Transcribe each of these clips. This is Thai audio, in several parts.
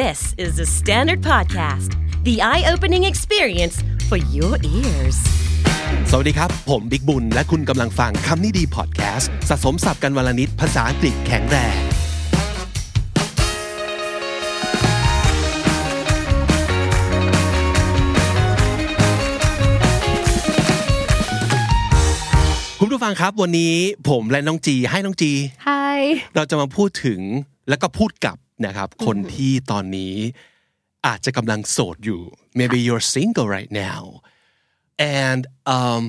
This is the Standard Podcast, the eye opening experience for your ears. สวัสดีครับ ผมบิ๊กบุญ และคุณกำลังฟังคำนี้ดีพอดแคสต์สะสมสับกันวลนิดภาษาอังกฤษแข็งแรงคุณผู้ฟังครับวันนี้ผมและน้องจีให้น้องจี Hi เราจะมาพูดถึงแล้วก็พูดกับ นะครับคนที่ตอนนี้อาจจะกำลังโสดอยู่ maybe you're single right now and um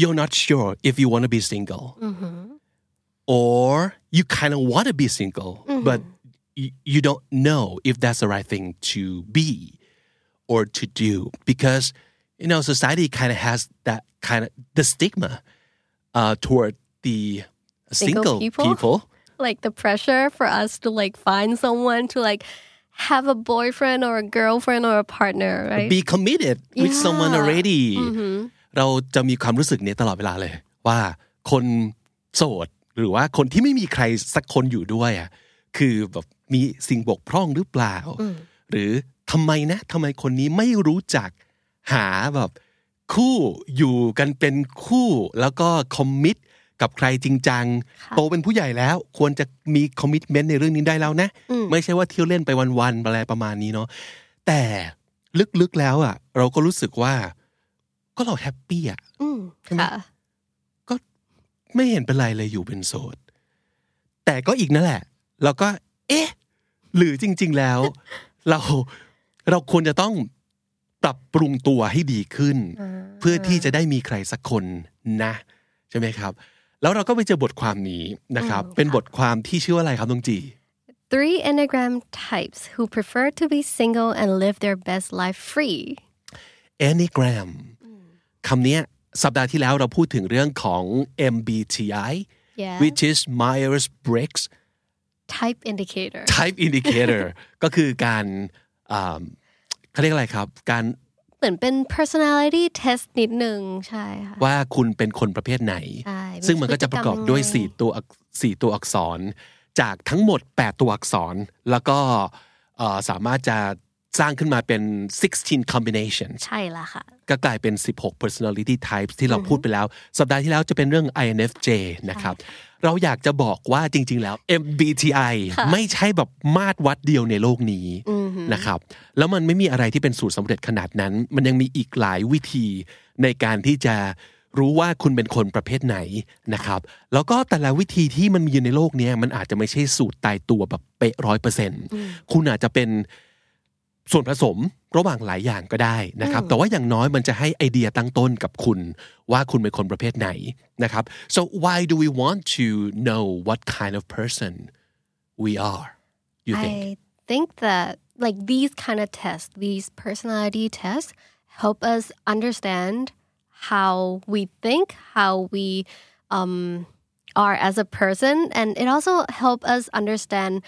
you're not sure if you want to be single or you kind of want to be single but you, you don't know if that's the right thing to be or to do because you know society kind of has that kind of the stigma uh, toward the single, Single people? Like the pressure for us to like find someone to like have a boyfriend or a girlfriend or a partner right be committed with Yeah. someone already เราจะมีความรู้สึกเนี้ยตลอดเวลาเลย ว่าคนโสดหรือว่าคนที่ไม่มีใครสักคนอยู่ด้วยอะคือแบบมีสิ่งบกพร่องหรือเปล่า หรือทำไมนะทำไมคนนี้ไม่รู้จักหาแบบคู่อยู่กันเป็นคู่แล้วก็ commit กับใครจริงจัง โตเป็นผู้ใหญ่แล้ว ควรจะมีคอมมิ t เมนต์ในเรื่องนี้ได้แล้วนะ ไม่ใช่ว่าเที่ยวเล่นไปวันๆอะไรประมาณนี้เนาะแต่ลึกๆแล้วอะ เราก็รู้สึกว่า ก็เรา happy อะอืมค่ะก็ไม่เห็นเป็นไรเลยอยู่เป็นโสด แต่ก็อีกนั่นแหละ เราก็ เอ๊ะ หรือจริง ๆแล้ว เราเราควรจะต้องปรับปรุงตัวให้ดีขึ้น เพื่อที่จะได้มีใครสักคนนะ ใช่ไหมครับ แล้วเราก็ไปเจอบทความนี้นะครับ เป็นบทความที่ชื่อว่าอะไรครับน้องจี three enneagram types who prefer to be single and live their best life free Enneagram คำเนี้ยสัปดาห์ที่แล้วเราพูดถึงเรื่องของ MBTI Yeah. which is Myers-Briggs type indicator type indicator ก็คือการอ่าเขาเรียกอะไรครับ การ เหมือนเป็น personality test นิดนึงใช่ค่ะว่าคุณเป็นคนประเภทไหนใช่มีซึ่งมันก็จะประกอบด้วยพฤติกรรมยังไง4ตัวอักสี่ตัวอักษร จากทั้งหมด 8 ตัวอักษร แล้วก็เอ่อสามารถจะสร้างขึ้นมาเป็น 16 combinations ใช่ละค่ะ ก็กลายเป็น 16 personality types ที่เราพูดไปแล้ว สัปดาห์ที่แล้วจะเป็นเรื่อง INFJ นะครับ เราอยากจะบอกว่าจริง ๆ แล้ว MBTI ไม่ใช่แบบมาตรวัดเดียวในโลกนี้ นะครับ แล้วมันไม่มีอะไรที่เป็นสูตรสำเร็จขนาดนั้น มันยังมีอีกหลายวิธีในการที่จะรู้ว่าคุณเป็นคนประเภทไหนนะครับ แล้วก็แต่ละวิธีที่มันมีอยู่ในโลกเนี้ยมันอาจจะไม่ใช่สูตรตายตัวแบบเป๊ะร้อยเปอร์เซ็นต์คุณอาจจะเป็นส่วนผสมระหว่างหลายอย่างก็ได้นะครับ แต่ว่าอย่างน้อยมันจะให้ไอเดียตั้งต้นกับคุณ ว่าคุณเป็นคนประเภทไหนนะครับ so why do we want to know what kind of person we are you think I think that like these kind of tests, these personality tests, help us understand how we think, how we um, are as a person, and it also help us understand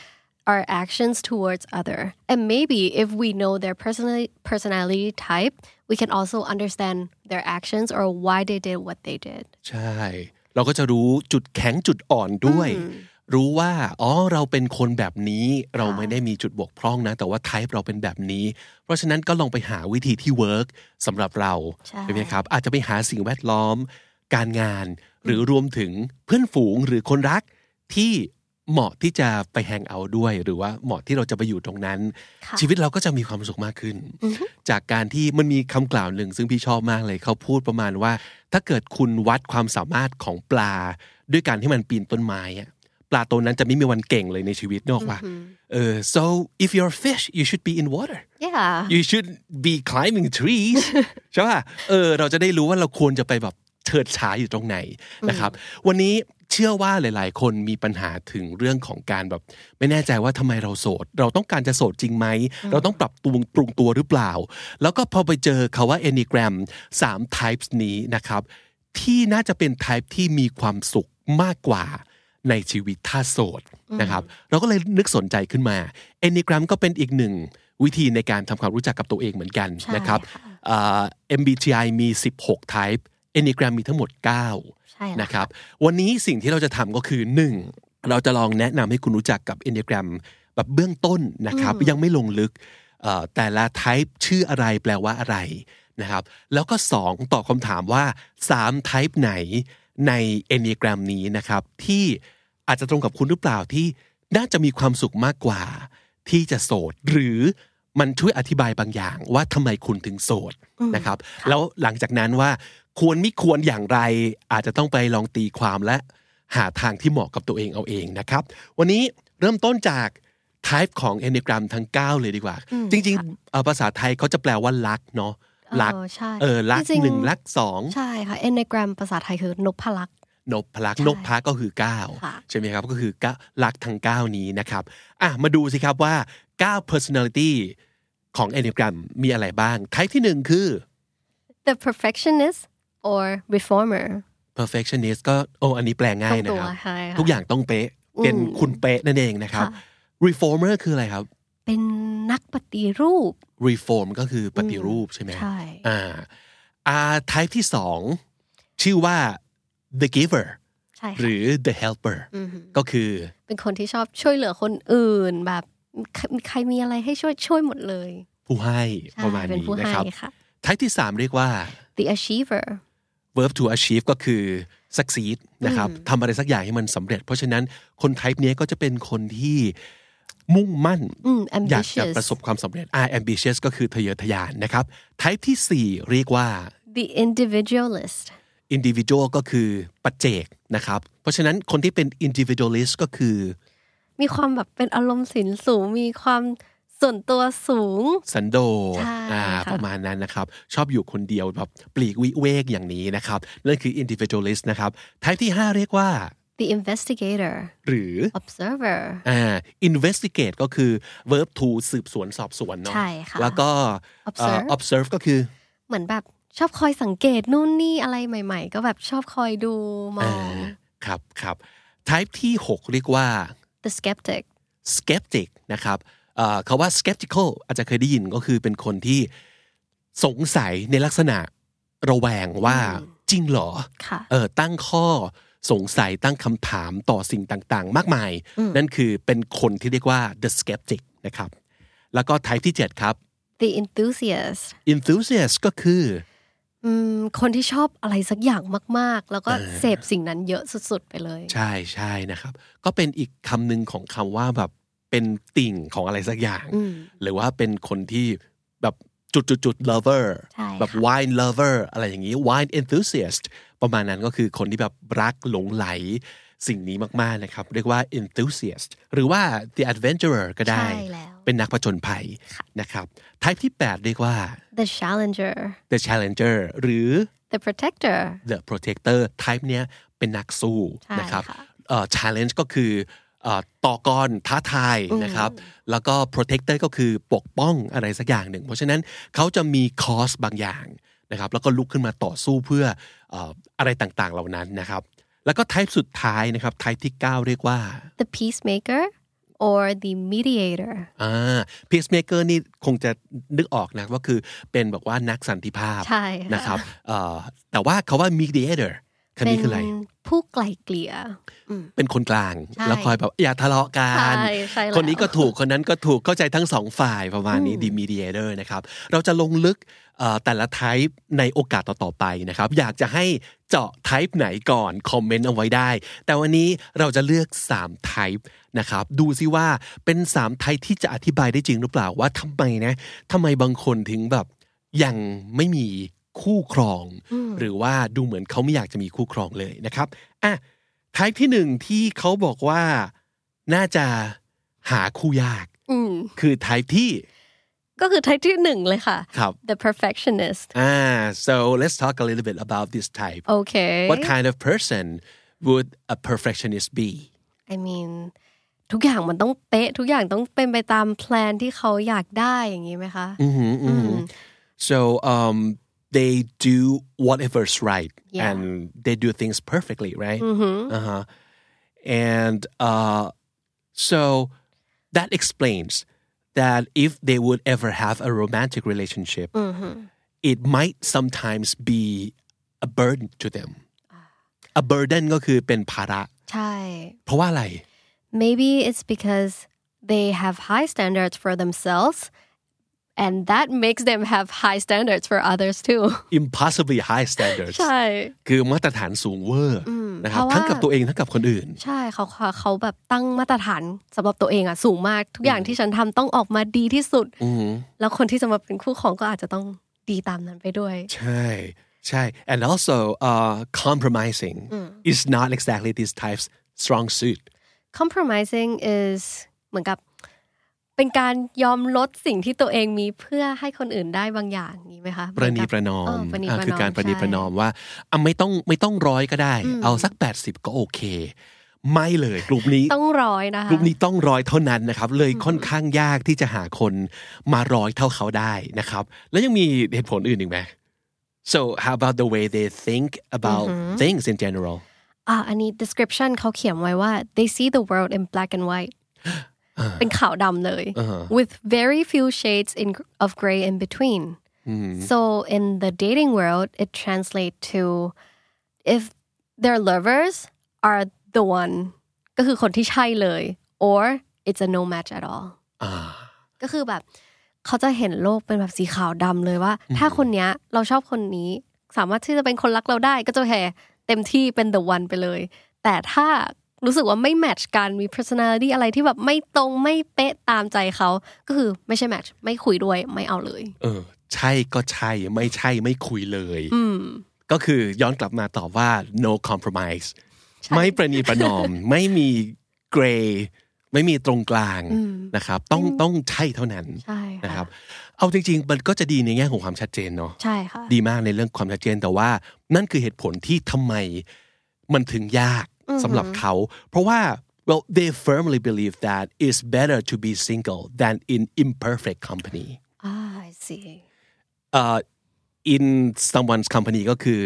our actions towards other. And maybe if we know their personality personality type, we can also understand their actions or why they did what they did. ใช่ เราก็จะรู้จุดแข็งจุดอ่อนด้วย รู้ว่าอ๋อเราเป็นคนแบบนี้เราไม่ได้มีจุดบกพร่องนะ แต่ว่าไทป์เราเป็นแบบนี้ เพราะฉะนั้นก็ลองไปหาวิธีที่เวิร์กสำหรับเราใช่ใช่ไหมครับ อาจจะไปหาสิ่งแวดล้อม การงาน หรือรวมถึงเพื่อนฝูงหรือคนรักที่เหมาะที่จะไปแฮงเอาท์ด้วย หรือว่าเหมาะที่เราจะไปอยู่ตรงนั้นค่ะชีวิตเราก็จะมีความสุขมากขึ้น จากการที่มันมีคำกล่าวหนึ่ง ซึ่งพี่ชอบมากเลยเขาพูดประมาณว่า ถ้าเกิดคุณวัดความสามารถของปลา ด้วยการที่มันปีนต้นไม้อะ ปลาตัวนั้นจะไม่มีวันเก่งเลยในชีวิตนกออกว่าเออ so if you're a fish you should be in water Yeah. you should be climbing trees ใช่ป่ะเออเราจะได้รู้ว่าเราควรจะไปแบบเฉิดฉายอยู่ตรงไหนนะครับ วันนี้เชื่อว่าหลาย ๆ คนมีปัญหาถึงเรื่องของการแบบ ไม่แน่ใจว่าทำไมเราโสด เราต้องการจะโสดจริงไหม เราต้องปรับปรุงปรุงตัวหรือเปล่า แล้วก็พอไปเจอคาว่า Enneagram 3 types นี้นะครับ ที่น่าจะเป็น type ที่มีความสุขมากกว่า ในชีวิตถ้าโสดนะครับ เราก็เลยนึกสนใจขึ้นมา Enneagram ก็เป็นอีกหนึ่งวิธีในการทำความรู้จักกับตัวเองเหมือนกันใช่นะครับค่ะอ่า MBTI มี 16 type Enneagram มีทั้งหมด9ใช่แล้วนะครับ วันนี้สิ่งที่เราจะทำก็คือ 1. เราจะลองแนะนำให้คุณรู้จักกับ Enneagram แบบเบื้องต้นนะครับ ยังไม่ลงลึกเอ่อแต่ละ type ชื่ออะไรแปลว่าอะไรนะครับ แล้วก็สองตอบคำถามว่า 3 type ไหน ใน Enneagram นี้นะครับ ที่อาจจะตรงกับคุณหรือเปล่าที่น่าจะมีความสุขมากกว่า ที่จะโสด หรือมันช่วยอธิบายบางอย่างว่าทำไมคุณถึงโสดนะครับ แล้วหลังจากนั้นว่าควรไม่ควรอย่างไร อาจจะต้องไปลองตีความและหาทางที่เหมาะกับตัวเองเอาเองนะครับ วันนี้เริ่มต้นจาก type ของ Enneagram ทั้ง 9 เลยดีกว่า จริงๆเอ่อภาษาไทยเขาจะแปลว่ารักเนาะ รักเออใช่เออรักจริงๆหนึ่งรักสองใช่ค่ะ Enneagram ภาษาไทยคือนพลักษ์นบพลักษ์ใช่นบพลักษ์ก็คือค่ะ9ใช่ไหมครับก็คือเก้ารักทั้ง9นี้นะครับอะมาดูสิครับว่า 9 personality ของ Enneagram มีอะไรบ้าง type ที่หนึ่งคือ the perfectionist or reformer perfectionist ก็โอ้อันนี้แปลง่ายนะตรงคตัรัวบใช่ค่ะทุกอย่างต้องเป๊ะเป็นคุณเป๊ะนั่นเองนะครับค่ะ reformer คืออะไรครับ เป็นนักปฏิรูป reform ก็คือปฏิรูปใช่ไหมใช่อ่าอ่า type ที่สองชื่อว่า the giver ใช่หค่ะรือ the helper ก็คือ เป็นคนที่ชอบช่วยเหลือคนอื่นแบบใครใครมีอะไรให้ช่วยช่วยหมดเลย ผู้ให้ใช่ประมาณเป็นนี้ผู้นะให้ครับค่ะ type ที่สามเรียกว่า the achiever verb to achieve ก็คือ succeed นะครับทำอะไรสักอย่างให้มันสำเร็จ เพราะฉะนั้นคน type เนี้ยก็จะเป็นคนที่ มุ่งมั่นอืมอยากจะ ambitious ประสบความสำเร็จอ่า ambitious ก็คือทะเยอทะยานนะครับ type ที่สี่เรียกว่า the individualist individual ก็คือปัจเจกนะครับ เพราะฉะนั้นคนที่เป็น individualist ก็คือ มีความแบบเป็นอารมณ์สินสูง มีความส่วนตัวสูง สันโดษใช่อ่าค่ะประมาณนั้นนะครับ ชอบอยู่คนเดียวแบบปลีกวิเวกอย่างนี้นะครับ นั่นคือ individualist นะครับ type ที่ 5 เรียกว่า the investigator หรือ observer อ่า investigate ก็คือ verb to สืบสวนสอบสวนเนาะใช่ค่ะแล้วก็เอ่อ observe observe ก็คือเหมือนแบบชอบคอยสังเกตนู่นนี่อะไรใหม่ ๆ ก็แบบชอบคอยดูมองครับครับ type ที่ 6 เรียกว่า the skeptic skeptic นะครับเอ่อคาว่า skeptical อาจจะเคยได้ยินก็คือเป็นคนที่สงสัยในลักษณะระแวงว่าจริงเหรอค่ะเออตั้งข้อ สงสัยตั้งคำถามต่อสิ่งต่างๆ มากมาย นั่นคือเป็นคนที่เรียกว่า the skeptic นะครับ แล้วก็ type ที่ 7 ครับ the enthusiast enthusiast ก็คืออืมคนที่ชอบอะไรสักอย่างมาก ๆ แล้วก็เสพสิ่งนั้นเยอะสุด ๆ ไปเลย ใช่ใช่นะครับ ก็เป็นอีกคำหนึ่งของคำว่าแบบเป็นติ่งของอะไรสักอย่าง หรือว่าเป็นคนที่แบบ จุดจุดจุด lover ใช่แบบค่ะ wine lover อะไรอย่างนี้ wine enthusiast ประมาณนั้นก็คือคนที่แบบรักหลงไหลสิ่งนี้มาก ๆ นะครับ เรียกว่า enthusiast หรือว่า the adventurer ก็ได้ใช่แล้วเป็นนักผจญภัยนะครับ type ที่ 8 เรียกว่า the challenger the challenger หรือ the protector the protector type เนี้ยเป็นนักสู้ใช่นะครับค่ะเอ่อ challenge ก็คือเอ่อ ต่อกรท้าทายนะครับ แล้วก็ protector ก็คือปกป้องอะไรสักอย่างหนึ่ง เพราะฉะนั้นเขาจะมี cause บางอย่างนะครับ แล้วก็ลุกขึ้นมาต่อสู้เพื่อเอ่ออะไรต่างๆเหล่านั้นนะครับ แล้วก็ type สุดท้ายนะครับ type ที่ 9 เรียกว่า the peacemaker or the mediator อ่า peacemaker นี่คงจะนึกออกนะว่าคือเป็นแบบว่านักสันติภาพใช่ค่ะนะครับเอ่อแต่ว่าคาว่า mediator คำนี้คืออะไรผู้ไกลเกลี่ยเป็นคนกลางใช่แล้วคอยแบบอย่าทะเลาะกันใช่ใช่แล้วคนนี้ก็ถูกคนนั้นก็ถูกเข้าใจทั้งสองฝ่ายประมาณนี้ the mediator นะครับ เราจะลงลึกเอ่อแต่ละ type ในโอกาสต่อๆไปนะครับ อยากจะให้เจาะ type ไหนก่อน คอมเมนต์เอาไว้ได้ แต่วันนี้เราจะเลือก3 type นะครับ ดูซิว่าเป็น3 type ที่จะอธิบายได้จริงหรือเปล่าว่าทำไมนะทำไมบางคนถึงแบบยังไม่มี คู่ครอง หรือว่าดูเหมือนเขาไม่อยากจะมีคู่ครองเลยนะครับอะ type ที่หนึ่งที่เขาบอกว่าน่าจะหาคู่ยากอืมคือ type ที่ก็คือ type ที่หนึ่งเลยค่ะครับ the perfectionist อ่า so let's talk a little bit about this type okay what kind of person would a perfectionist be I mean ทุกอย่างมันต้องเป๊ะ ทุกอย่างต้องเป็นไปตามแพลนที่เขาอยากได้อย่างนี้ไหมคะ so um they do whatever's right Yeah. and they do things perfectly right uh-huh and uh so that explains that if they would ever have a romantic relationship it might sometimes be a burden to them a burden ก็คือเป็นภาระ ใช่ เพราะว่าอะไร maybe it's because they have high standards for themselves and that makes them have high standards for others too impossibly high standards ใช่ คือมาตรฐานสูงเวอร์นะครับเพราะว่าทั้งกับตัวเองทั้งกับคนอื่น ใช่เขาเขาเขาแบบตั้งมาตรฐานสำหรับตัวเองอะสูงมากทุกอย่างที่ฉันทำต้องออกมาดีที่สุดแล้วคนที่จะมาเป็นคู่ครองก็อาจจะต้องดีตามนั้นไปด้วย ใช่ใช่ and also uh, compromising is not exactly this type's strong suit compromising is เหมือนกับ เป็นการยอมลดสิ่งที่ตัวเองมีเพื่อให้คนอื่นได้บางอย่างนี้ไหมคะประนีประนอเอมอประนีอ่าประนอมคือการประนีใช่ประนอมว่าอะไม่ต้องไม่ต้องร้อยก็ได้ เอาสัก 80 ก็โอเค ไม่เลยกลุ่มนี้ต้องร้อยนะคะกลุ่มนี้ต้องร้อยเท่านั้นนะครับ เลยค่อนข้างยากที่จะหาคนมาร้อยเท่าเขาได้นะครับ แล้วยังมีเหตุผลอื่นอีกไหม so how about the way they think about things in general อ่าอันนี้ description เขาเขียนไว้ว่า they see the world in black and white เป็นขาวดำเลย with very few shades in, of gray in between so in the dating world it translates to if their lovers are the one ก็คือคนที่ใช่เลย or it's a no match at all ก็คือแบบเขาจะเห็นโลกเป็นแบบสีขาวดำเลยว่า ถ้าคนเนี้ยเราชอบคนนี้สามารถที่จะเป็นคนรักเราได้ ก็จะแห่เต็มที่เป็น the one ไปเลย แต่ถ้า รู้สึกว่าไม่แมทช์กันมี personality อะไรที่แบบไม่ตรงไม่เป๊ะตามใจเขาก็คือไม่ใช่แมทช์ไม่คุยด้วยไม่เอาเลย เออ ใช่ก็ใช่ไม่ใช่ไม่คุยเลยก็คือย้อนกลับมาตอบว่า no compromise ไม่ประนีประนอม ไม่มี gray ไม่มีตรงกลางนะครับ ต้องต้องใช่เท่านั้นใช่ค่ะนะครับ เอาจริง ๆ มันก็จะดีในแง่ของความชัดเจนเนาะใช่ค่ะดีมากในเรื่องความชัดเจนแต่ว่า นั่นคือเหตุผลที่ทำไมมันถึงยาก สำหรับเขา เพราะว่า well they firmly believe that it's better to be single than in imperfect company ah I see uh, in someone's company ก็คือ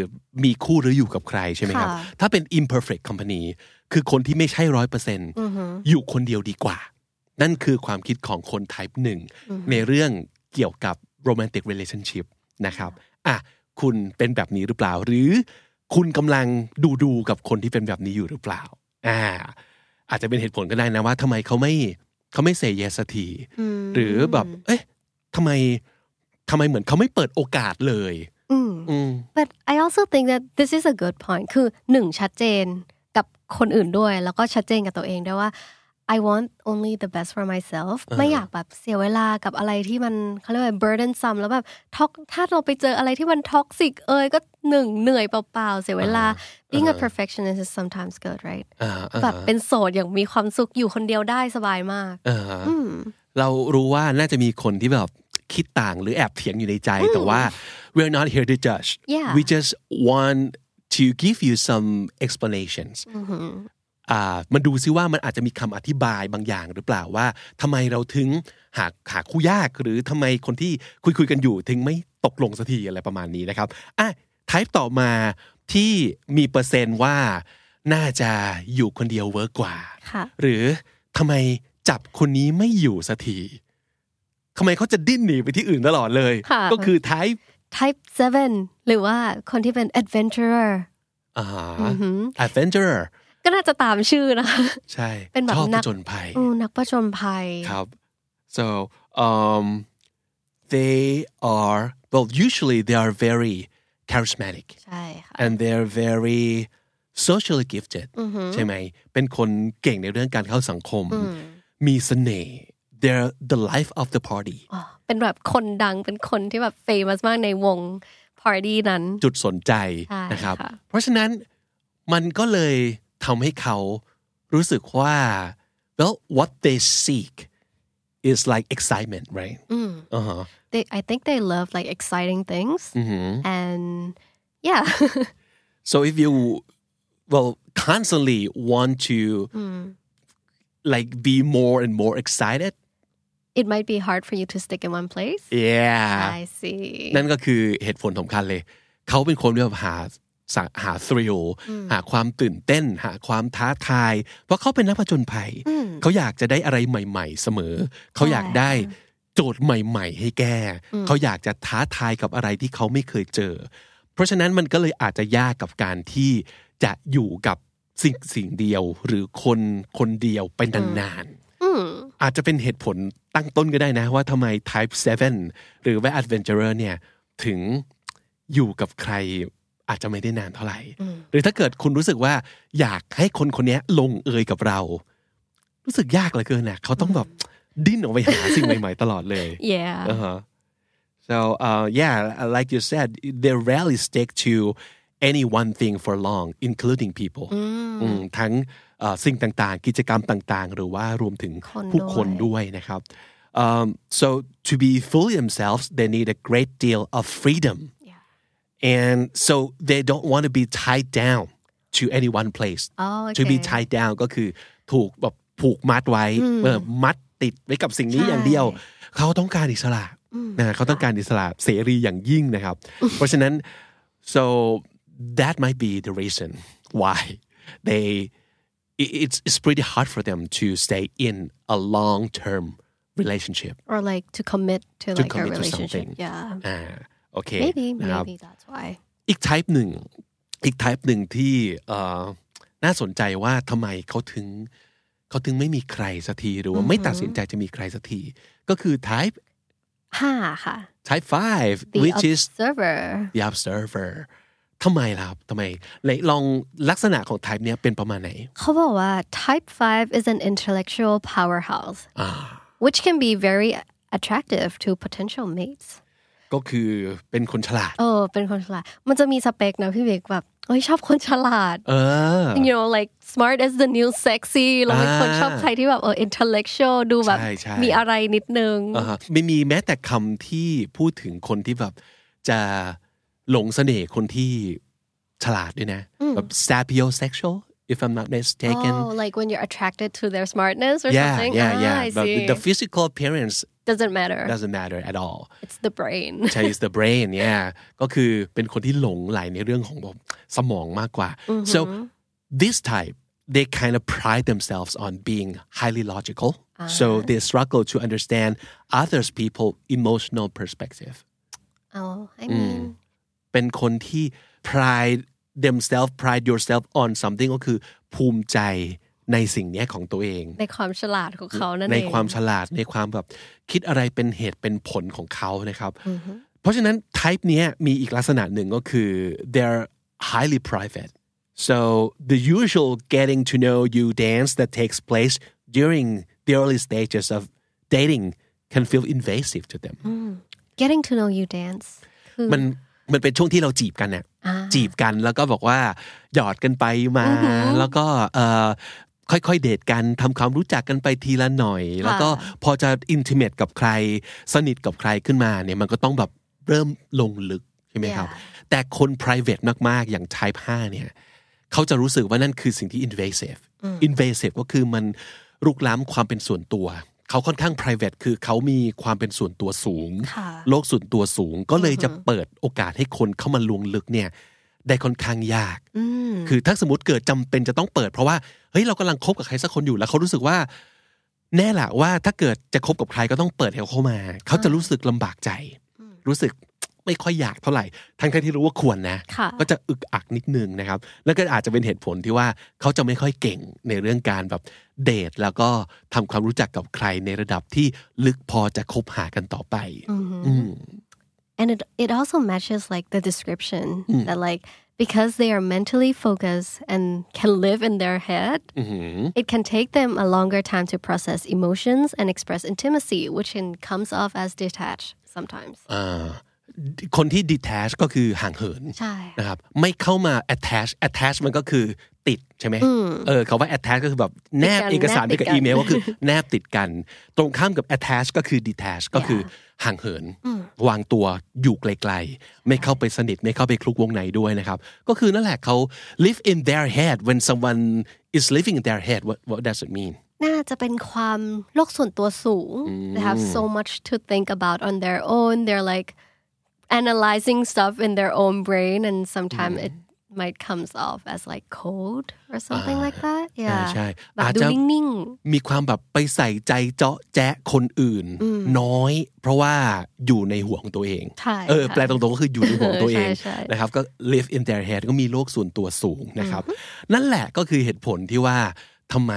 มีคู่หรืออยู่กับใครใช่ไหมครับค่ะถ้าเป็น imperfect company คือคนที่ไม่ใช่ร้อยเปอร์เซ็นต์อยู่คนเดียวดีกว่า นั่นคือความคิดของคน type หนึ่งในเรื่องเกี่ยวกับ romantic relationship นะครับอะคุณเป็นแบบนี้หรือเปล่าหรือ คุณกำลังดูดูๆกับคนที่เป็นแบบนี้อยู่หรือเปล่า อ่า อาจจะเป็นเหตุผลก็ได้นะว่าทำไมเขาไม่เขาไม่เซเยสทีหรือแบบ เอ๊ะทำไมทำไมเหมือนเขาไม่เปิดโอกาสเลยอืม but I also think that this is a good point คือหนึ่งชัดเจนกับคนอื่นด้วย แล้วก็ชัดเจนกับตัวเองด้วยว่า I want only the best for myself ไม่อยากแบบเสียเวลากับอะไรที่มันเขาเรียกว่า burdensome แล้วแบบtoxic ถ้าเราไปเจออะไรที่มัน toxic เอยก็หนึ่งเหนื่อยเปล่าๆ เสียเวลา being a perfectionist is sometimes good right อ่าอ่าแบบเป็นโสดอย่างมีความสุขอยู่คนเดียวได้สบายมากเอออเรารู้ว่าน่าจะมีคนที่แบบคิดต่างหรือแอบเถียงอยู่ในใจแต่ว่า we're not here to judge Yeah. we just want to give you some explanations อ่า มันดูซิว่ามันอาจจะมีคำอธิบายบางอย่างหรือเปล่าว่าทำไมเราถึงหาหาคู่ยากหรือทำไมคนที่คุยคุยๆกันอยู่ถึงไม่ตกลงสักทีอะไรประมาณนี้นะครับอะ type ต่อมาที่มีเปอร์เซนต์ว่าน่าจะอยู่คนเดียว work กว่าค่ะหรือทำไมจับคนนี้ไม่อยู่สักทีทำไมเขาจะดิ้นหนีไปที่อื่นตลอดเลยค่ะก็คือ type type 7 หรือว่าคนที่เป็น adventurer อ่า adventurer ก็น่าจะตามชื่อนะคะใช่เป็นแบบชอบผนักจญภัยอืมนักประจนภัยครับ so um they are well usually they are very charismatic ใช่ค่ะ and they're very socially gifted ใช่ไหมเป็นคนเก่งในเรื่องการเข้าสังคม มีเสน่ห์ they're the life of the party อ๋อเป็นแบบคนดังเป็นคนที่แบบเฟมัสมากในวง party นั้น จุดสนใจใช่นะครับค่ะเพราะฉะนั้นมันก็เลย ทำให้เขารู้สึกว่า well what they seek is like excitement right อ่าฮะ they I think they love like exciting things and yeah so if you well constantly want to like be more and more excited it might be hard for you to stick in one place yeah I see นั่นก็คือเหตุผลสำคัญเลย เขาเป็นคนที่แบบหาสะ หาทริลหาความตื่นเต้น หาความท้าทาย เพราะเขาเป็นนักผจญภัย เขาอยากจะได้อะไรใหม่ ๆ เสมอ เขาอยากได้โจทย์ใหม่ ๆ ให้แก้ เขาอยากจะท้าทายกับอะไรที่เขาไม่เคยเจอ เพราะฉะนั้นมันก็เลยอาจจะยากกับการที่จะอยู่กับสิ่งสิ่งเดียวหรือคนคนเดียวไปนานๆอาจจะเป็นเหตุผลตั้งต้นก็ได้นะว่าทำไม type 7 หรือว่า adventurer เนี่ยถึงอยู่กับใคร อาจจะไม่ได้นานเท่าไหร่ หรือถ้าเกิดคุณรู้สึกว่า อยากให้คนคนนี้ลงเอยกับเรา รู้สึกยากเหลือเกินนะเขาต้องแบบดิ้นออกไปหาสิ่งใหม่ๆตลอดเลย yeah Uh-huh. So uh, yeah, like you said, they rarely stick to any one thing for long, including people. อืมทั้งเอ่อสิ่งต่างๆ กิจกรรมต่างๆ หรือว่ารวมถึงคนผู้คนด้วยด้วยนะครับ um, so to be fully themselves they need a great deal of freedom and so they don't want to be tied down to any one place อ๋อ to be โอเค tied down ก็คือถูกแบบผูกมัดไว้เออมัดติดไว้กับสิ่งนี้ ใช่ อย่างเดียว เขาต้องการอิสระนะเขาต้องการอิสระเสรีอย่างยิ่งนะครับ เพราะฉะนั้น so that might be the reason why they it- it's it's pretty hard for them to stay in a long term relationship or like to commit to to like a commit to relationship something yeah อ่า โอเค maybe นะครับ maybe that's why อีก type หนึ่งอีก type หนึ่งที่เอ่อน่าสนใจว่าทำไมเขาถึงเขาถึงไม่มีใครสักทีหรือว่าไม่ตัดสินใจจะมีใครสักทีก็คือ type ห้าค่ะ type 5 the which is observer the observer ทำไมล่ะครับทำไมไหนลองลักษณะของ type เนี้ยเป็นประมาณไหนเขาบอกว่า type 5 is an intellectual powerhouse อ่า which can be very attractive to potential mates ก็คือเป็นคนฉลาด เออ เป็นคนฉลาด มันจะมีสเปคนะพี่เบกแบบเอ้ยชอบคนฉลาด เออ you know like smart as the new sexy เราเป็นคนอ่าชอบใครที่แบบเออ intellectual ดูแบบใช่ใช่มีอะไรนิดนึงอ่าฮะไม่มีแม้แต่คำที่พูดถึงคนที่แบบจะหลงเสน่ห์คนที่ฉลาดด้วยนะ แบบ sapiosexual if I'm not mistaken oh like when you're attracted to their smartness or yeah something yeah ah, yeah I but see the physical appearance doesn't matter doesn't matter at all it's the brain ใช่ is the brain yeah ก็คือเป็นคนที่หลงไหลในเรื่องของแบบสมองมากกว่า so this type they kind of pride themselves on being highly logical so they struggle to understand others people emotional perspective oh I mean เป็นคนที่ pride themselves pride yourself on something ก็คือภูมิใจในสิ่งเนี้ยของตัวเอง ในความฉลาดของเขานั่นในเองความฉลาดในความแบบคิดอะไรเป็นเหตุเป็นผลของเขานะครับ เพราะฉะนั้น type เนี้ยมีอีกลักษณะหนึ่งก็คือ they're highly private so the usual getting to know you dance that takes place during the early stages of dating can feel invasive to them getting to know you dance คือมัน มันเป็นช่วงที่เราจีบกันเนี่ยจีบกันแล้วก็บอกว่าหยอดกันไปมา แล้วก็เอ่อค่อยๆ เดทกันทำความรู้จักกันไปทีละหน่อย แล้วก็พอจะอินทิเมตกับใคร สนิทกับใครขึ้นมาเนี่ยมันก็ต้องแบบเริ่มลงลึกใช่ไหมครับ แต่คน private มากๆ อย่าง type 5เนี่ยเขาจะรู้สึกว่านั่นคือสิ่งที่ invasive invasive ก็คือมันรุกล้ำความเป็นส่วนตัว เขาค่อนข้าง private คือเขามีความเป็นส่วนตัวสูงค่ะโลกส่วนตัวสูงก็เลยจะเปิดโอกาสให้คนเข้ามาลวงลึกเนี่ยได้ค่อนข้างยาก คือถ้าสมมติเกิดจำเป็นจะต้องเปิด เพราะว่าเฮ้ยเรากำลังคบกับใครสักคนอยู่แล้วเขารู้สึกว่า แน่แหละว่าถ้าเกิดจะคบกับใครก็ต้องเปิดให้เขาเข้ามา เขาจะรู้สึกลำบากใจ รู้สึก ไม่ค่อยอยากเท่าไหร่ทั้งๆที่รู้ว่าควรนะค่ะก็จะอึกอักนิดนึงนะครับ แล้วก็อาจจะเป็นเหตุผลที่ว่าเขาจะไม่ค่อยเก่งในเรื่องการแบบเดท แล้วก็ทำความรู้จักกับใครในระดับที่ลึกพอจะคบหากันต่อไป and it it also matches like the description that like because they are mentally focused and can live in their head it can take them a longer time to process emotions and express intimacy which can comes off as detached sometimes อ่า คนที่ detach ก็คือห่างเหินใช่นะครับไม่เข้ามา attach attach มันก็คือติดใช่ไหมเออเขาว่า attach ก็คือแบบแนบติดกันเอกสารแนบไปกับติดกันอีเมลก็คือแนบติดกัน ตรงข้ามกับ attach ก็คือ detach ก็คือห่างเหิน วางตัวอยู่ไกลๆ ไม่เข้าไปสนิท ไม่เข้าไปคลุกวงในด้วยนะครับ ก็คือนั่นแหละเขา live in their head when someone is living in their head what what does it mean น่าจะเป็นความโลกส่วนตัวสูง they have so much to think about on their own they're like analyzing stuff in their own brain and sometimes it might comes off as like cold or something like that yeah ใช่แบบอาจดูจะนิ่งมีความแบบไปใส่ใจเจาะแจ๊ะคนอื่น น้อย เพราะว่าอยู่ในหัวของตัวเองใช่เออค่ะแปลตรงๆก็คืออยู่ในหัวของตัวเองใช่ใช่นะครับก็ live in their head ก็มีโลกส่วนตัวสูงนะครับ นั่นแหละก็คือเหตุผลที่ว่าทำไม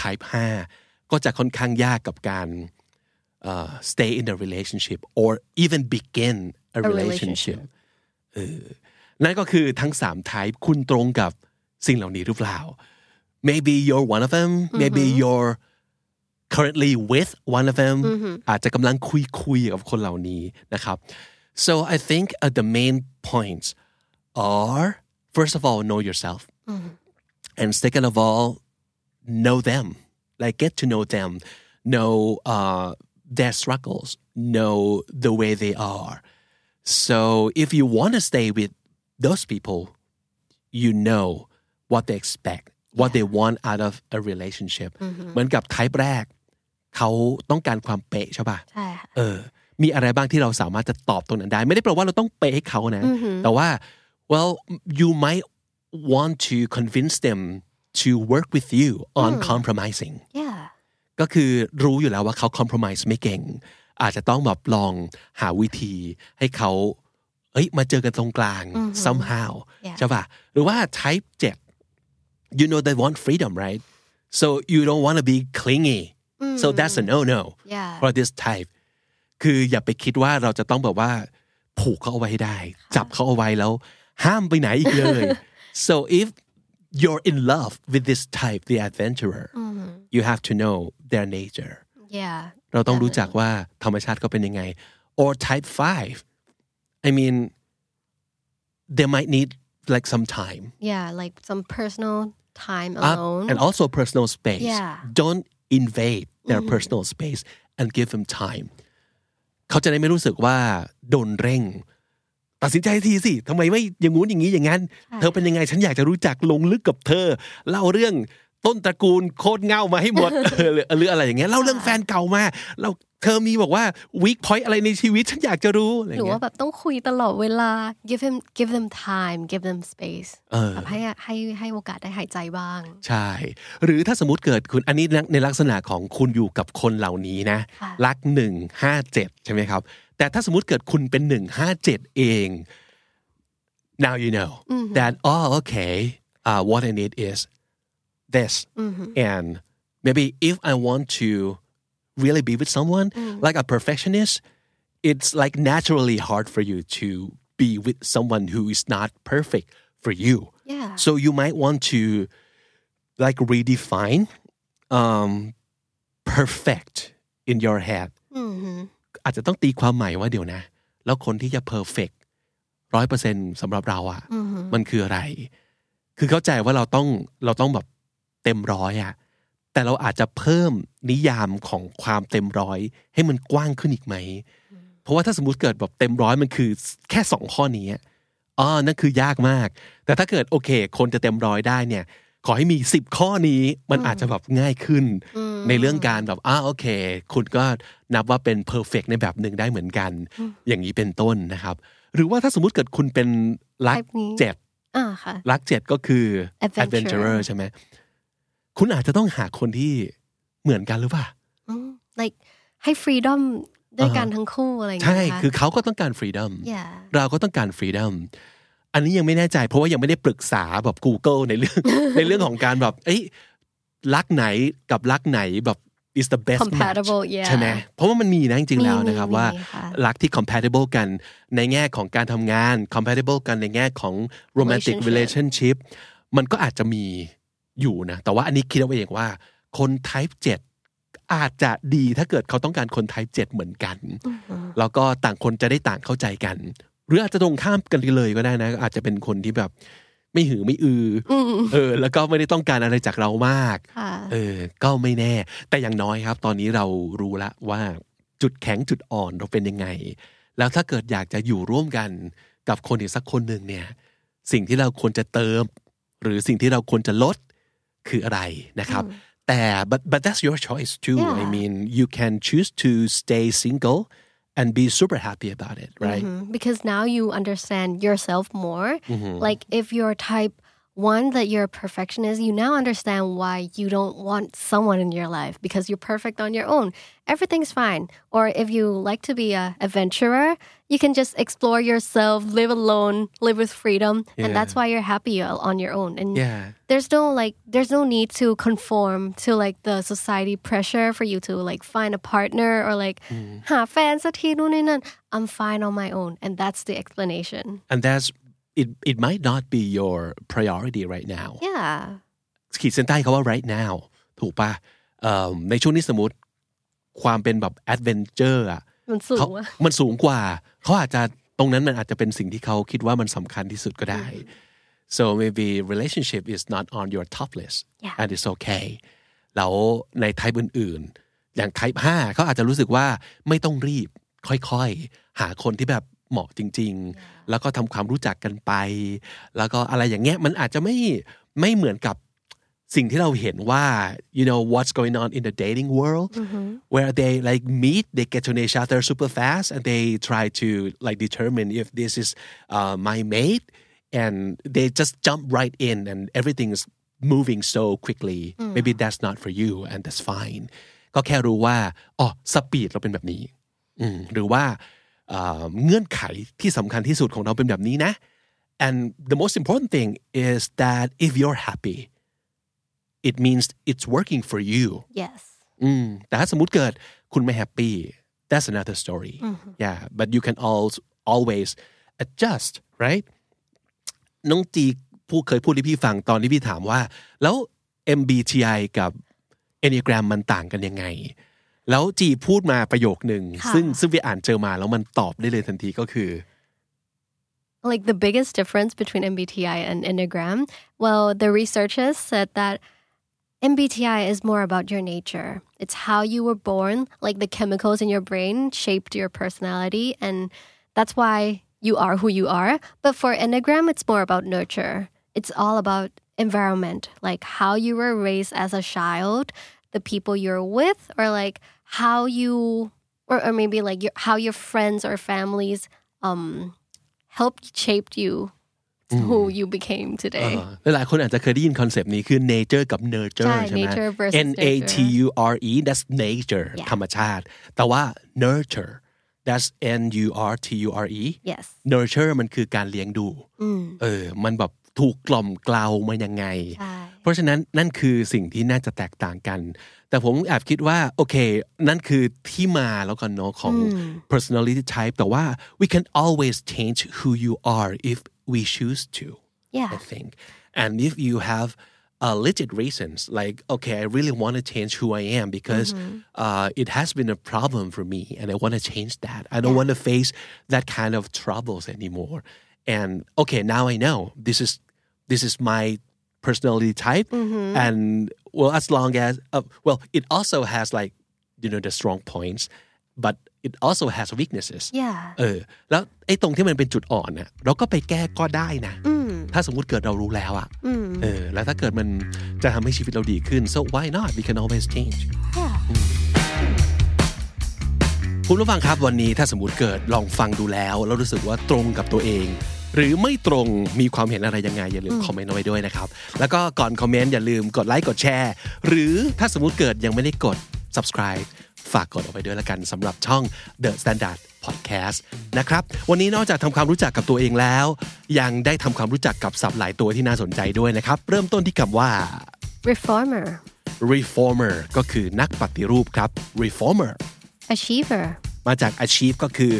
type 5 ก็จะค่อนข้างยากกับการ uh, stay in a relationship or even begin a, A relationship relationship เออนั่นก็คือทั้งสาม type คุณตรงกับสิ่งเหล่านี้หรือเปล่า maybe you're one of them maybe you're currently with one of them อาจจะกำลังคุยคุยๆกับคนเหล่านี้นะครับ so I think uh, the main points are first of all know yourself and second of all know them like get to know them know uh, their struggles know the way they are so if you want to stay with those people you know what they expect what they want out of a relationship เหมือนกับไทป์แรก เขาต้องการความเป๊ะใช่ป่ะ ใช่ค่ะ เออ มีอะไรบ้างที่เราสามารถจะตอบตรงนั้นได้ ไม่ได้แปลว่าเราต้องเป๊ะให้เขานะ แต่ว่า well you might want to convince them to work with you on compromising yeah ก็คือรู้อยู่แล้วว่าเขา compromise ไม่เก่ง อาจจะต้องแบบลองหาวิธีให้เขาเอ้ยมาเจอกันตรงกลาง somehow Yeah. ใช่ป่ะหรือว่า type 7 you know they want freedom right so you don't want to be clingy so that's a no no Yeah. for this type คืออย่าไปคิดว่าเราจะต้องแบบว่า ผูกเขาเอาไว้ให้ได้ จับเขาเอาไว้แล้ว ห้ามไปไหนอีกเลย so if you're in love with this type the adventurer you have to know their nature yeah เราต้องรู้จักว่าธรรมชาติเขาเป็นยังไง or type 5 I mean they might need like some time yeah like some personal time Uh, alone and also personal space Yeah. don't invade their personal space and give them time เขาจะได้ไม่รู้สึกว่าโดนเร่ง ตัดสินใจทีสิทำไมไม่อย่างงู้นอย่างนี้อย่างนั้น เธอเป็นยังไงฉันอยากจะรู้จักลงลึกกับเธอ เล่าเรื่อง ต้นตระกูลโคตรเงามาให้หมดเออหรือหรืออะไรอย่างเงี้ยเล่าเรื่องแฟนเก่ามาเราเธอมีบอกว่า weak point อะไรในชีวิตฉันอยากจะรู้อะไรอหรืย่างอเงี้ว่ายแบบต้องคุยตลอดเวลา give him give them time give them space แบบให้ให้ให้โอกาสได้หายใจบ้าง ใช่ หรือถ้าสมมติเกิดคุณอันนี้ในลักษณะของคุณอยู่กับคนเหล่านี้นะค่ะรักหนึ่งห้าเจ็ดใช่ไหมครับ แต่ถ้าสมมติเกิดคุณเป็นหนึ่งห้าเจ็ดเอง now you know that oh okay uh, what I need is this and maybe if I want to really be with someone like a perfectionist it's like naturally hard for you to be with someone who is not perfect for you yeah so you might want to like redefine um, perfect in your head อาจจะต้องตีความใหม่ว่าเดี๋ยวนะ แล้วคนที่จะ perfect ร้อยเปอร์เซ็นสำหรับเราอะ่ะ มันคืออะไร คือเข้าใจว่าเราต้องเราต้องแบบ เต็มร้อยอะ่ะแต่เราอาจจะเพิ่มนิยามของความเต็มร้อย ให้มันกว้างขึ้นอีกไหม เพราะว่าถ้าสมมติเกิดแบบเต็มร้อยมันคือแค่สองข้อนี้อะอ๋อนั่นคือยากมาก แต่ถ้าเกิดโอเค คนจะเต็มร้อยได้เนี่ย ขอให้มีสิบข้อนี้มันอาจจะแบบง่ายขึ้น ในเรื่องการแบบอ่าโอเค คุณก็นับว่าเป็นเพอร์เฟกในแบบหนึ่งได้เหมือนกัน อย่างนี้เป็นต้นนะครับ หรือว่าถ้าสมมุติเกิดคุณเป็นรัก Type นี้เจ็ดอ่าค่ะรักเจ็ดก็คือ Adventurer adventurer ใช่ไหม คุณอาจจะต้องหาคนที่เหมือนกันหรือเปล่าอืม like ให้ freedom ด้วยกันทั้งคู่อะไรอย่างใช่เงี้ยคือเขาก็ต้องการ freedom yeah เราก็ต้องการ freedom อันนี้ยังไม่แน่ใจ เพราะว่ายังไม่ได้ปรึกษาแบบ Google ในเรื่องในเรื่องของการแบบเอ้ยรักไหนกับรักไหนแบบ is the best match Compatible yeah ใช่ไหมเพราะว่ามันมีนะจริงๆแล้วมีนะครับมีว่าค่ะรักที่ compatible กันในแง่ของการทำงาน compatible กันในแง่ของ romantic Relationship relationship มันก็อาจจะมี อยู่นะ แต่ว่าอันนี้คิดเอาเองว่า คน type 7 อาจจะดีถ้าเกิดเขาต้องการคน type 7 เหมือนกัน แล้วก็ต่างคนจะได้ต่างเข้าใจกัน หรืออาจจะตรงข้ามกันเลยก็ได้นะ อาจจะเป็นคนที่แบบไม่หือไม่อืออเออ แล้วก็ไม่ได้ต้องการอะไรจากเรามากค่ะเออ ก็ไม่แน่ แต่อย่างน้อยครับ ตอนนี้เรารู้ละว่าจุดแข็งจุดอ่อนเราเป็นยังไง แล้วถ้าเกิดอยากจะอยู่ร่วมกันกับคนอีกสักคนหนึ่งเนี่ย สิ่งที่เราควรจะเติม หรือสิ่งที่เราควรจะลด คืออะไรนะครับ แต่ but but that's your choice too I Yeah. mean you can choose to stay single and be super happy about it right Mhm. because now you understand yourself more Mm-hmm. like if you're type one that you're a perfectionist. You now understand why you don't want someone in your life because you're perfect on your own. Everything's fine. Or if you like to be a adventurer you can just explore yourself live alone live with freedom yeah. and that's why you're happy on your own. And yeah. there's no like there's no need to conform to like the society pressure for you to like find a partner or like mm. ha fans i'm fine on my own. And that's the explanation. And that's it it might not be your priority right now yeah ขีดเส้นใต้เขาว่า right now ถูกปะเอิ่มในช่วงนี้สมมติความเป็นแบบ adventure อะมันสูเขางอะมันสูงกว่า เขาอาจจะตรงนั้นมันอาจจะเป็นสิ่งที่เขาคิดว่ามันสำคัญที่สุดก็ได้ so maybe relationship is not on your top list Yeah. and it's okay แล้วใน type อื่นๆ อย่าง type 5เขาอาจจะรู้สึกว่าไม่ต้องรีบ ค่อยๆ หาคนที่แบบ เหมาะจริง ๆ แล้วก็ทำความรู้จักกันไป แล้วก็อะไรอย่างเงี้ยมันอาจจะไม่ไม่เหมือนกับสิ่งที่เราเห็นว่า you know what's going on in the dating world where they like meet they get to know each other super fast and they try to like determine if this is uh, my mate and they just jump right in and everything is moving so quickly maybe that's not for you and that's fine ก็แค่รู้ว่าอ๋อสปีดเราเป็นแบบนี้อืมหรือว่า เอ่อเงื่อนไขที่สำคัญที่สุดของเราเป็นแบบนี้นะ and the most important thing is that if you're happy it means it's working for you yes อืมแต่ถ้าสมมติเกิดคุณไม่แฮปปี้ that's another story yeah but you can also always adjust right น้องจีผู้เคยพูดให้พี่ฟังตอนที่พี่ถามว่า แล้ว MBTI กับ Enneagram มันต่างกันยังไง แล้วจีพูดมาประโยคหนึ่ง ค่ะ ซึ่งซึ่งพี่อ่านเจอมาแล้วมันตอบได้เลยทันทีก็คือ like the biggest difference between MBTI and Enneagram, well, the researchers said that MBTI is more about your nature. It's how you were born, like the chemicals in your brain shaped your personality, and that's why you are who you are. But for Enneagram, it's more about nurture. It's all about environment, like how you were raised as a child, the people you're with, or like how you, or, or maybe like your, how your friends or families um, helped shaped you to who you became today. เออหลายๆคนอาจจะเคยได้ยินคอนเซปต์นี้คือ nature กับ nurture ใช่ ใช่ไหม nature versus N A T U R E that's nature Yeah. ธรรมชาติ แต่ว่า nurture that's N U R T U R E yes. nurture มันคือการเลี้ยงดู เออ มันแบบ ถูกกล่อมเกลามายังไงใช่เพราะฉะนั้นนั่นคือสิ่งที่น่าจะแตกต่างกัน แต่ผมแอบคิดว่า โอเค นั่นคือที่มาแล้วกันเนาะของ personality type แต่ว่า we can always change who you are if we choose to Yeah. I think and if you have uh, legit reasons like okay I really want to change who I am because uh, it has been a problem for me and I want to change that I don't want to face that kind of troubles anymore and okay now I know this is this is my personality type and well as long as uh, well it also has like you know the strong points but it also has weaknesses Yeah. เออแล้วไอ้ตรงที่มันเป็นจุดอ่อนน่ะเราก็ไปแก้ก็ได้นะ ถ้าสมมุติเกิดเรารู้แล้วอะเออแล้วถ้าเกิดมันจะทำให้ชีวิตเราดีขึ้น so why not we can always change Yeah. คุณผู้ฟังครับวันนี้ถ้าสมมติเกิดลองฟังดูแล้ว แล้วรู้สึกว่าตรงกับตัวเอง หรือไม่ตรงมีความเห็นอะไรยังไง อย่าลืมคอมเมนต์เอาไว้ด้วยนะครับ แล้วก็ก่อนคอมเมนต์อย่าลืมกดไลค์กดแชร์หรือถ้าสมมติเกิดยังไม่ได้กด subscribe ฝากกดเอาไว้ด้วยละกันสำหรับช่อง The Standard Podcast นะครับวันนี้นอกจากทำความรู้จักกับตัวเองแล้ว ยังได้ทำความรู้จักกับศัพท์หลายตัวที่น่าสนใจด้วยนะครับ เริ่มต้นที่คำว่า Reformer. reformer ก็คือนักปฏิรูปครับ reformer Achiever. มาจาก achieve ก็คือ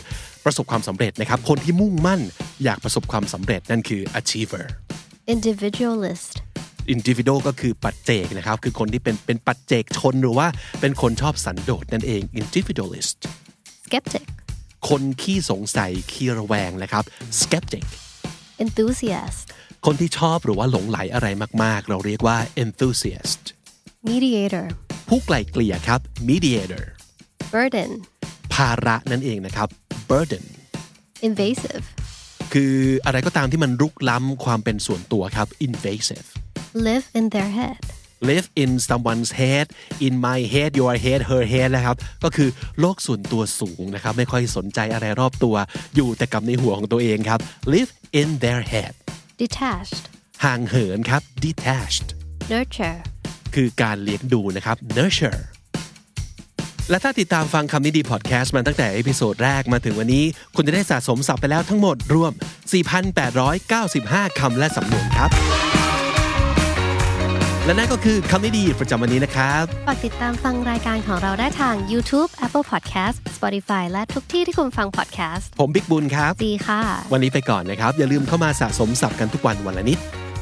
ประสบความสำเร็จนะครับ คนที่มุ่งมั่นอยากประสบความสำเร็จนั่นคือ achiever Individualist. individual ก็คือปัจเจกนะครับ คือคนที่เป็นเป็นปัจเจกชนหรือว่าเป็นคนชอบสันโดษนั่นเอง individualist Skeptic. คนขี้สงสัยขี้ระแวงนะครับ skeptic Enthusiast. คนที่ชอบหรือว่าหลงไหลอะไรมาก ๆ เราเรียกว่า enthusiast Mediator. ผู้ไกล่เกลี่ยครับ mediator Burden. ภาระนั่นเองนะครับ burden Invasive. คืออะไรก็ตามที่มันรุกล้ำความเป็นส่วนตัวครับ invasive Live in their head. live in someone's head in my head your head her head นะครับ ก็คือโลกส่วนตัวสูงนะครับ ไม่ค่อยสนใจอะไรรอบตัว อยู่แต่กับในหัวของตัวเองครับ live in their head Detached. ห่างเหินครับ detached nurture คือการเลี้ยงดูนะครับ nurture และถ้าติดตามฟังคำนี้ดีพอดแคสต์มาตั้งแต่ episode แรกมาถึงวันนี้ คุณจะได้สะสมศัพท์ไปแล้วทั้งหมดรวม 4,895 คำและสำนวนครับ และนั่นก็คือคำนี้ดีประจำวันนี้นะครับ ฝากติดตามฟังรายการของเราได้ทาง YouTube Apple Podcast Spotify และทุกที่ที่คุณฟัง podcast ผมบิ๊กบุญครับดีค่ะ วันนี้ไปก่อนนะครับ อย่าลืมเข้ามาสะสมศัพท์กันทุกวันวันละนิด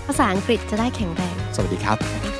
ภาษาอังกฤษจะได้แข็งแรง สวัสดีครับสวัสดีค่ะ